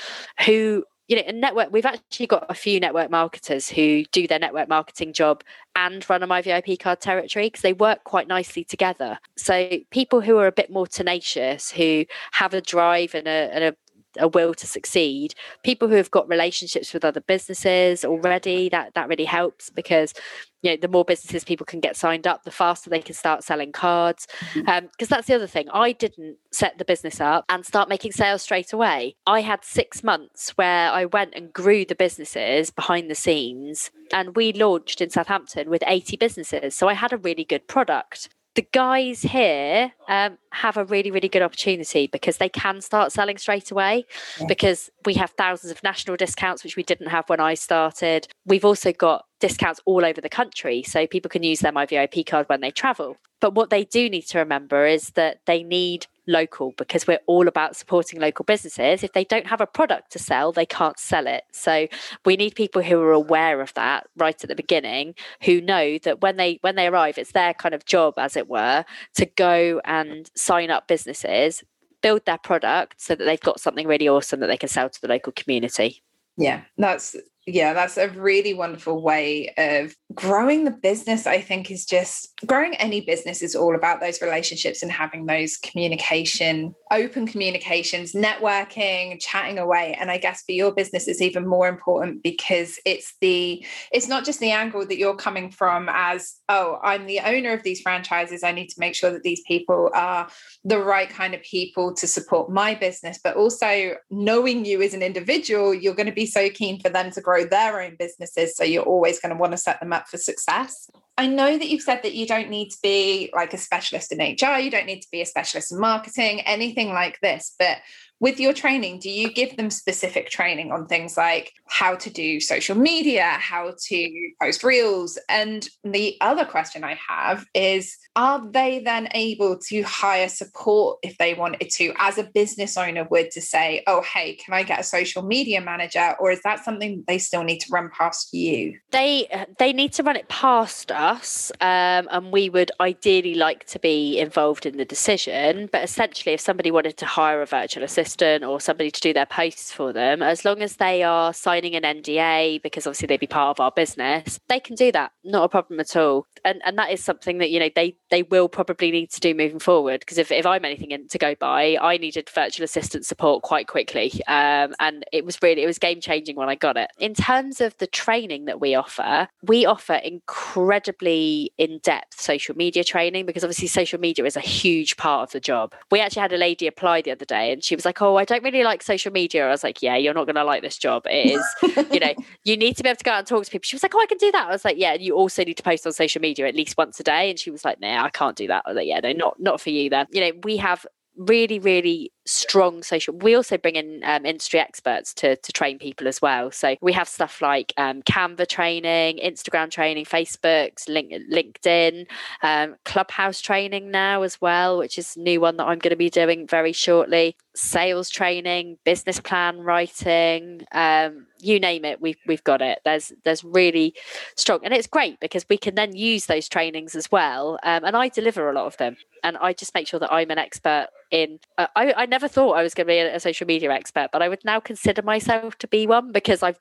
B: who you know, a network, we've actually got a few network marketers who do their network marketing job and run a My VIP card territory because they work quite nicely together. So people who are a bit more tenacious, who have a drive and a, and a a will to succeed. People who have got relationships with other businesses already that that really helps because you know the more businesses people can get signed up the faster they can start selling cards. Because mm-hmm. um, that's the other thing. I didn't set the business up and start making sales straight away. I had six months where i went and grew the businesses behind the scenes and we launched in southampton with 80 businesses. So i had a really good product. The guys here um, have a really, really good opportunity because they can start selling straight away yeah. because we have thousands of national discounts, which we didn't have when I started. We've also got discounts all over the country. So people can use their My VIP card when they travel. But what they do need to remember is that they need local because we're all about supporting local businesses. If they don't have a product to sell, they can't sell it. So we need people who are aware of that right at the beginning, who know that when they when they arrive, it's their kind of job, as it were, to go and sign up businesses, build their product so that they've got something really awesome that they can sell to the local community.
A: Yeah, that's yeah, that's a really wonderful way of growing the business. I think is just growing any business is all about those relationships and having those communication, open communications, networking, chatting away. And I guess for your business, it's even more important because it's the it's not just the angle that you're coming from as, oh, I'm the owner of these franchises. I need to make sure that these people are the right kind of people to support my business, but also knowing you as an individual, you're going to be so keen for them to grow grow their own businesses. So you're always going to want to set them up for success. I know that you've said that you don't need to be like a specialist in HR, you don't need to be a specialist in marketing, anything like this. But with your training, do you give them specific training on things like how to do social media, how to post reels? And the other question I have is are they then able to hire support if they wanted to, as a business owner would, to say, oh, hey, can I get a social media manager? Or is that something they still need to run past you?
B: They they need to run it past us, um, and we would ideally like to be involved in the decision. But essentially, if somebody wanted to hire a virtual assistant, assistant or somebody to do their posts for them, as long as they are signing an NDA, because obviously they'd be part of our business, they can do that. Not a problem at all. And and that is something that, you know, they they will probably need to do moving forward. Because if, if I'm anything in, to go by, I needed virtual assistant support quite quickly. Um, and it was really it was game changing when I got it. In terms of the training that we offer, we offer incredibly in-depth social media training because obviously social media is a huge part of the job. We actually had a lady apply the other day and she was like, oh, I don't really like social media. I was like, yeah, you're not going to like this job. It is, you know, you need to be able to go out and talk to people. She was like, oh, I can do that. I was like, yeah, and you also need to post on social media at least once a day. And she was like, nah, I can't do that. Like, yeah, no, not not for you then. You know, we have really, really strong social. We also bring in um, industry experts to to train people as well. So we have stuff like um, Canva training, Instagram training, Facebook's, link, LinkedIn, um, Clubhouse training now as well, which is a new one that I'm going to be doing very shortly. Sales training, business plan writing, um, you name it, we've we've got it. There's there's really strong, and it's great because we can then use those trainings as well. Um, and I deliver a lot of them, and I just make sure that I'm an expert in. Uh, I I never thought I was going to be a, social media expert, but I would now consider myself to be one because I've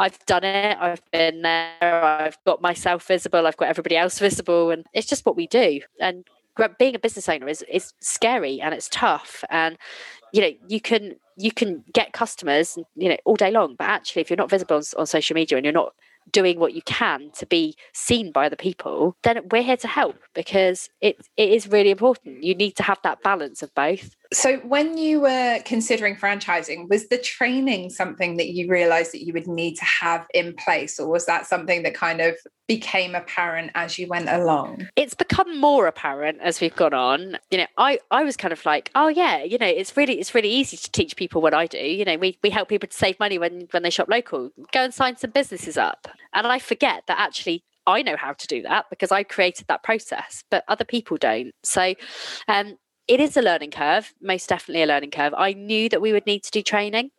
B: I've done it. I've been there. I've got myself visible. I've got everybody else visible, and it's just what we do. And being a business owner is is scary and it's tough. And you know, you can you can get customers, you know, all day long, but actually, if you're not visible on, on social media and you're not doing what you can to be seen by the people, then we're here to help because it it is really important. You need to have that balance of both.
A: So, when you were considering franchising, was the training something that you realized that you would need to have in place, or was that something that kind of became apparent as you went along?
B: It's become more apparent as we've gone on. You know, I, I was kind of like, oh yeah, you know, it's really it's really easy to teach people what I do. You know, we, we help people to save money when when they shop local. Go and sign some businesses up. And I forget that actually I know how to do that because I created that process, but other people don't. So um, it is a learning curve, most definitely a learning curve. I knew that we would need to do training,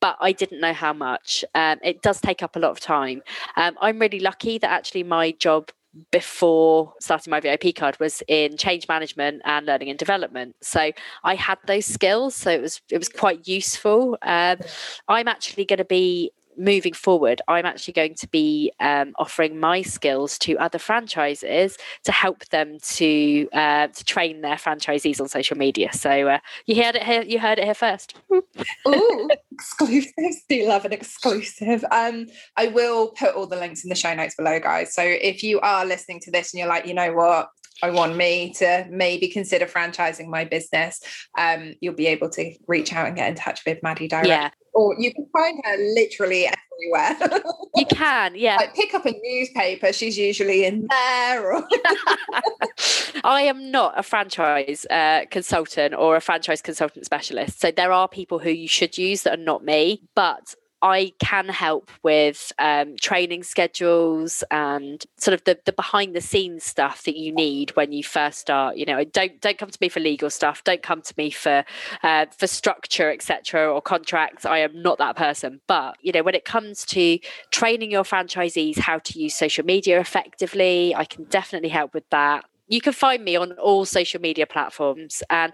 B: but I didn't know how much. Um, it does take up a lot of time. Um, I'm really lucky that actually my job before starting my VIP card was in change management and learning and development. So I had those skills, so it was it was quite useful. Um, I'm actually going to be moving forward, I'm actually going to be um, offering my skills to other franchises to help them to uh, to train their franchisees on social media. So uh, you heard it here. You heard it here first.
A: Ooh, exclusive! Do love an exclusive. Um, I will put all the links in the show notes below, guys. So if you are listening to this and you're like, you know what, I want me to maybe consider franchising my business, um, you'll be able to reach out and get in touch with Maddy directly. Yeah or you can find her literally everywhere.
B: you can, yeah.
A: Like pick up a newspaper, she's usually in there. Or
B: I am not a franchise uh, consultant or a franchise consultant specialist. So there are people who you should use that are not me, but I can help with um, training schedules and sort of the, the behind the scenes stuff that you need when you first start. You know, don't don't come to me for legal stuff. Don't come to me for uh, for structure, etc., or contracts. I am not that person. But you know, when it comes to training your franchisees how to use social media effectively, I can definitely help with that. You can find me on all social media platforms, and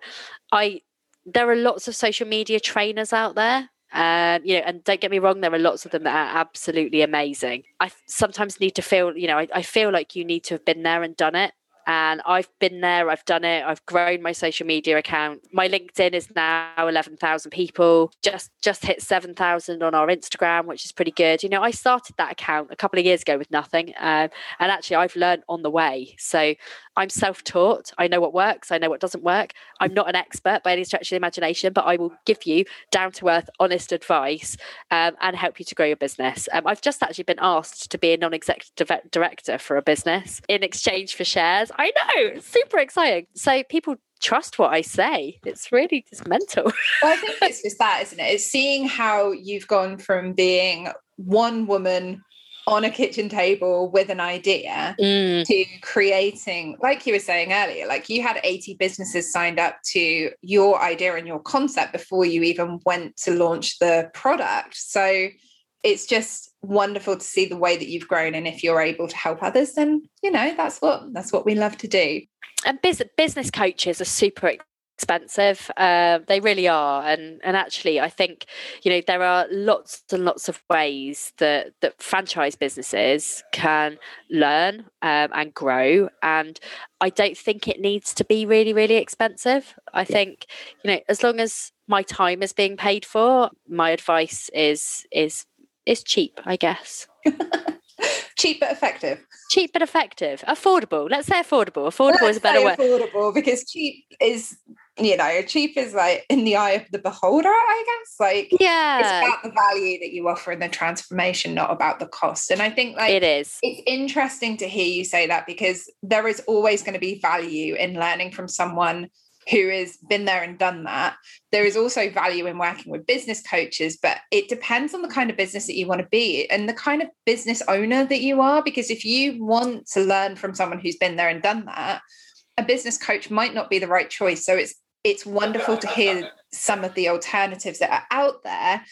B: I there are lots of social media trainers out there um, you know, and don't get me wrong, there are lots of them that are absolutely amazing. I sometimes need to feel, you know, I, I feel like you need to have been there and done it And I've been there, I've done it, I've grown my social media account. My LinkedIn is now 11,000 people, just just hit 7,000 on our Instagram, which is pretty good. You know, I started that account a couple of years ago with nothing. Um, and actually, I've learned on the way. So I'm self taught. I know what works, I know what doesn't work. I'm not an expert by any stretch of the imagination, but I will give you down to earth, honest advice um, and help you to grow your business. Um, I've just actually been asked to be a non executive director for a business in exchange for shares. I know, super exciting. So people trust what I say. It's really just mental.
A: well, I think it's just that, isn't it? It's seeing how you've gone from being one woman on a kitchen table with an idea mm. to creating, like you were saying earlier, like you had 80 businesses signed up to your idea and your concept before you even went to launch the product. So it's just wonderful to see the way that you've grown and if you're able to help others then you know that's what that's what we love to do.
B: And business coaches are super expensive uh, they really are and and actually i think you know there are lots and lots of ways that that franchise businesses can learn um, and grow and i don't think it needs to be really really expensive. I think you know as long as my time is being paid for my advice is is is cheap i guess
A: cheap but effective.
B: Cheap but effective. Affordable. Let's say affordable. Affordable Let's is a better word.
A: Affordable because cheap is you know, cheap is like in the eye of the beholder, I guess. Like,
B: yeah,
A: it's about the value that you offer and the transformation, not about the cost. And I think like
B: it is.
A: It's interesting to hear you say that because there is always going to be value in learning from someone who has been there and done that. There is also value in working with business coaches, but it depends on the kind of business that you want to be and the kind of business owner that you are. Because if you want to learn from someone who's been there and done that, a business coach might not be the right choice. So it's it's wonderful to hear some of the alternatives that are out there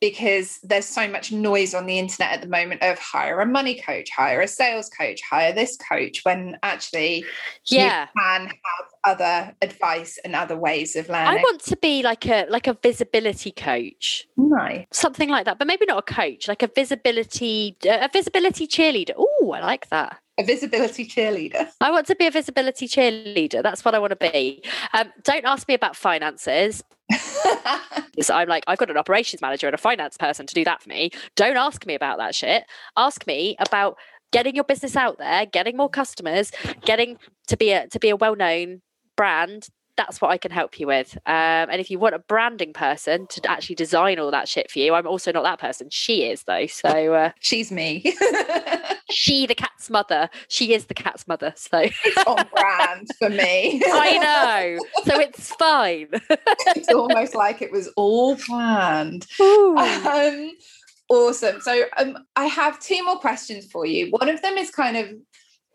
A: because there's so much noise on the internet at the moment of hire a money coach, hire a sales coach, hire this coach, when actually
B: yeah.
A: you can have other advice and other ways of learning.
B: I want to be like a like a visibility coach.
A: Right.
B: Something like that, but maybe not a coach, like a visibility a visibility cheerleader. Oh, I like that
A: a visibility cheerleader.
B: I want to be a visibility cheerleader. That's what I want to be. Um, don't ask me about finances so I'm like, I've got an operations manager and a finance person to do that for me. Don't ask me about that shit. Ask me about getting your business out there, getting more customers, getting to be a to be a well-known brand that's what I can help you with. Um, and if you want a branding person to actually design all that shit for you, I'm also not that person. She is though. So uh,
A: she's me.
B: she, the cat's mother. She is the cat's mother. So
A: it's on brand for me.
B: I know. So it's fine.
A: it's almost like it was all planned. Um, awesome. So um, I have two more questions for you. One of them is kind of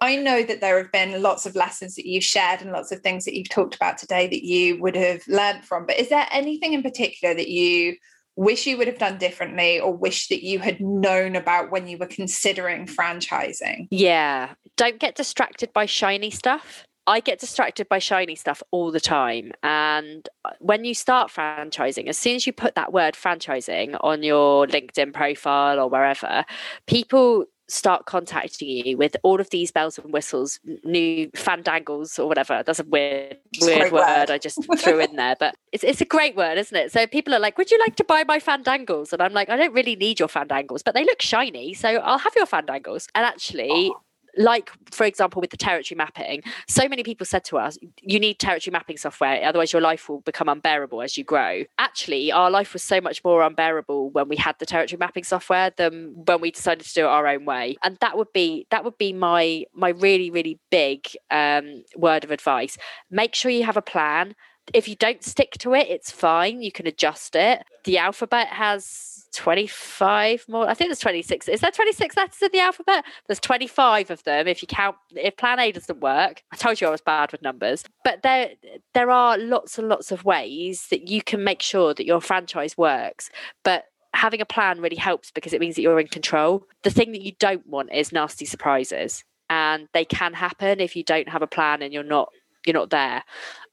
A: I know that there have been lots of lessons that you've shared and lots of things that you've talked about today that you would have learned from. But is there anything in particular that you wish you would have done differently or wish that you had known about when you were considering franchising?
B: Yeah. Don't get distracted by shiny stuff. I get distracted by shiny stuff all the time. And uh, when you start franchising, as soon as you put that word franchising on your LinkedIn profile or wherever, people start contacting you with all of these bells and whistles, new fandangles or whatever. That's a weird, weird word, word, I just threw in there, but it's it's a great word, isn't it? So people are like, "Would you like to buy my fandangles?" And I'm like, "I don't really need your fandangles, but they look shiny, so I'll have your fandangles." And actually, like for example with the territory mapping so many people said to us you need territory mapping software otherwise your life will become unbearable as you grow. Actually our life was so much more unbearable when we had the territory mapping software than when we decided to do it our own way. And that would be that would be my my really really big um, word of advice. Make sure you have a plan. If you don't stick to it it's fine. You can adjust it. The alphabet has 25 more. I think there's 26. Is there 26 letters in the alphabet? There's 25 of them if you count if plan A doesn't work. I told you I was bad with numbers. But there there are lots and lots of ways that you can make sure that your franchise works. But having a plan really helps because it means that you're in control. The thing that you don't want is nasty surprises. And they can happen if you don't have a plan and you're not you're not there.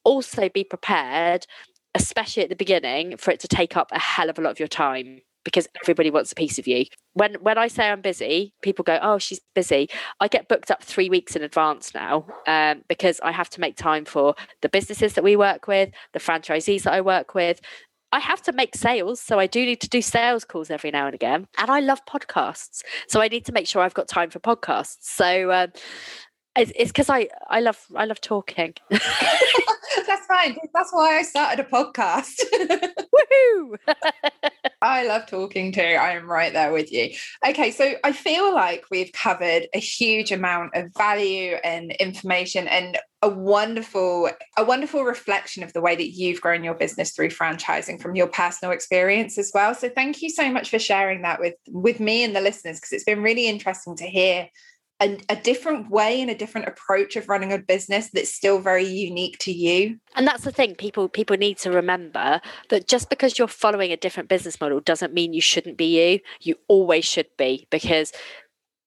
B: Also be prepared especially at the beginning for it to take up a hell of a lot of your time because everybody wants a piece of you. When when I say I'm busy, people go, "Oh, she's busy." I get booked up three weeks in advance now um, because I have to make time for the businesses that we work with, the franchisees that I work with. I have to make sales, so I do need to do sales calls every now and again. And I love podcasts, so I need to make sure I've got time for podcasts. So um, it's because I I love I love talking.
A: That's fine. That's why I started a podcast.
B: Woohoo!
A: I love talking too. I am right there with you. Okay, so I feel like we've covered a huge amount of value and information and a wonderful a wonderful reflection of the way that you've grown your business through franchising from your personal experience as well. So thank you so much for sharing that with with me and the listeners because it's been really interesting to hear a, a, different way and a different approach of running a business that's still very unique to you?
B: And that's the thing people people need to remember that just because you're following a different business model doesn't mean you shouldn't be you. You always should be because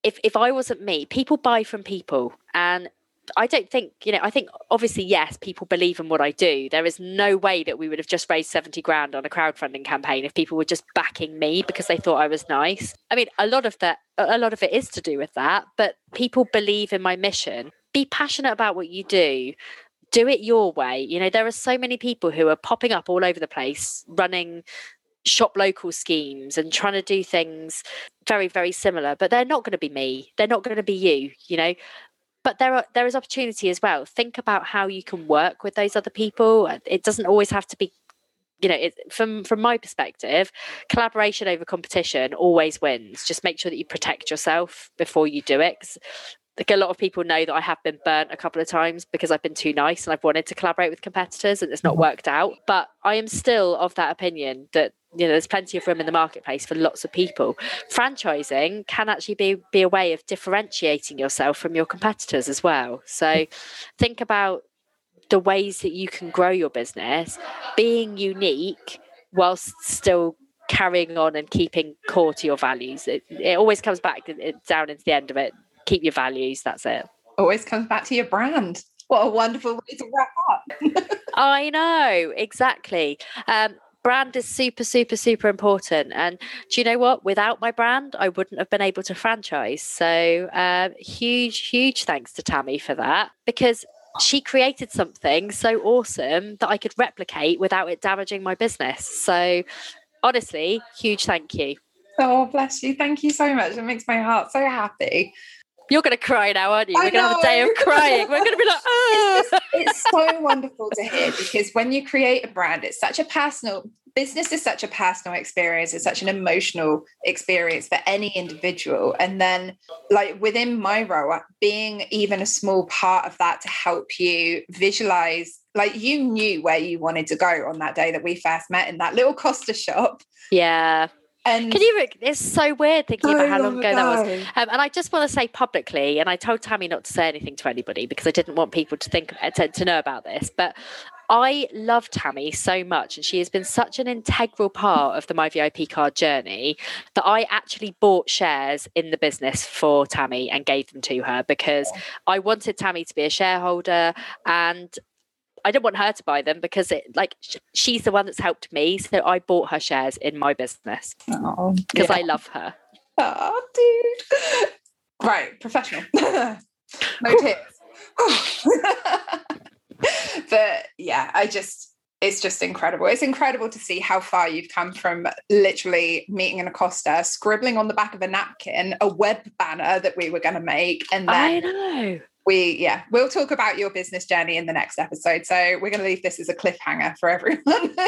B: if if i wasn't me people buy from people. And I don't think, you know, I think obviously, yes, people believe in what I do. There is no way that we would have just raised 70 grand on a crowdfunding campaign if people were just backing me because they thought I was nice. I mean, a lot of that, a lot of it is to do with that, but people believe in my mission. Be passionate about what you do. Do it your way. You know, there are so many people who are popping up all over the place running shop local schemes and trying to do things very very similar but they're not going to be me they're not going to be you you know but there are there is opportunity as well think about how you can work with those other people it doesn't always have to be you know it, from from my perspective collaboration over competition always wins just make sure that you protect yourself before you do it like a lot of people know that I have been burnt a couple of times because I've been too nice and I've wanted to collaborate with competitors and it's not mm-hmm. worked out. But I am still of that opinion that you know there's plenty of room in the marketplace for lots of people. Franchising can actually be be a way of differentiating yourself from your competitors as well. So think about the ways that you can grow your business, being unique whilst still carrying on and keeping core to your values. It, it always comes back down into the end of it keep your values. That's it.
A: Always comes back to your brand. What a wonderful way to wrap up.
B: I know, exactly. Um, brand is super, super, super important. And do you know what? Without my brand, I wouldn't have been able to franchise. So, um, huge, huge thanks to Tammi for that because she created something so awesome that I could replicate without it damaging my business. So, honestly, huge thank you.
A: Oh, bless you. Thank you so much. It makes my heart so happy.
B: You're going to cry now, aren't you? We're going to have a day of crying. We're going to be like, oh.
A: It's, just, it's so wonderful to hear because when you create a brand, it's such a personal business is such a personal experience it's such an emotional experience for any individual and then like within my role being even a small part of that to help you visualize like you knew where you wanted to go on that day that we first met in that little costa shop
B: yeah and Can you? It's so weird thinking about how long ago that was. Um, and I just want to say publicly, and I told Tammi not to say anything to anybody because I didn't want people to think to, to know about this. But I love Tammi so much, and she has been such an integral part of the My VIP card journey that I actually bought shares in the business for Tammi and gave them to her because I wanted Tammi to be a shareholder, and I didn't want her to buy them because it like she's the one that's helped me. So I bought her shares in my business because yeah. I love her.
A: Oh, dude. Right, professional. no tips. but yeah, I just it's just incredible. It's incredible to see how far you've come from literally meeting in a Costa, scribbling on the back of a napkin a web banner that we were going to make, and then
B: I know
A: we yeah we'll talk about your business journey in the next episode. So we're going to leave this as a cliffhanger for everyone.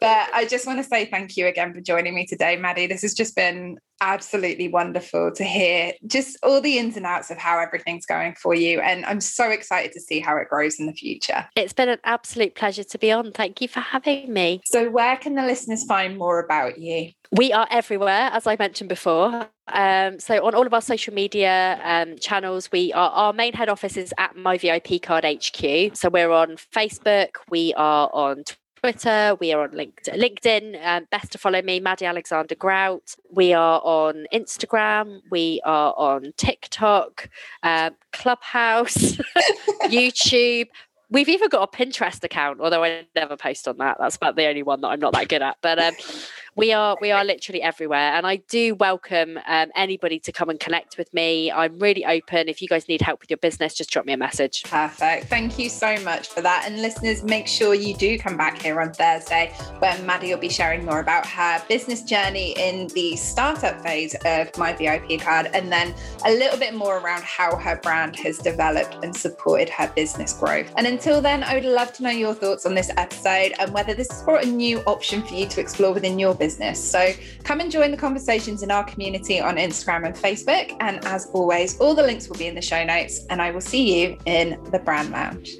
A: But i just want to say thank you again for joining me today Maddy. This has just been absolutely wonderful to hear just all the ins and outs of how everything's going for you. And i'm so excited to see how it grows in the future.
B: It's been an absolute pleasure to be on. Thank you for having me.
A: So where can the listeners find more about you
B: we are everywhere, as I mentioned before. Um, so on all of our social media um, channels, we are our main head office is at My VIP Card HQ. So we're on Facebook, we are on Twitter, we are on LinkedIn. Um, best to follow me, Maddy Alexander Grout. We are on Instagram. We are on TikTok, uh, Clubhouse, YouTube. We've even got a Pinterest account, although I never post on that. That's about the only one that I'm not that good at. But um, we are we are literally everywhere, and I do welcome um, anybody to come and connect with me. I'm really open. If you guys need help with your business, just drop me a message.
A: Perfect. Thank you so much for that. And listeners, make sure you do come back here on Thursday, where Maddy will be sharing more about her business journey in the startup phase of my VIP card, and then a little bit more around how her brand has developed and supported her business growth. And until then, I would love to know your thoughts on this episode and whether this has brought a new option for you to explore within your business. So come and join the conversations in our community on Instagram and Facebook. And as always, all the links will be in the show notes, and I will see you in the brand lounge.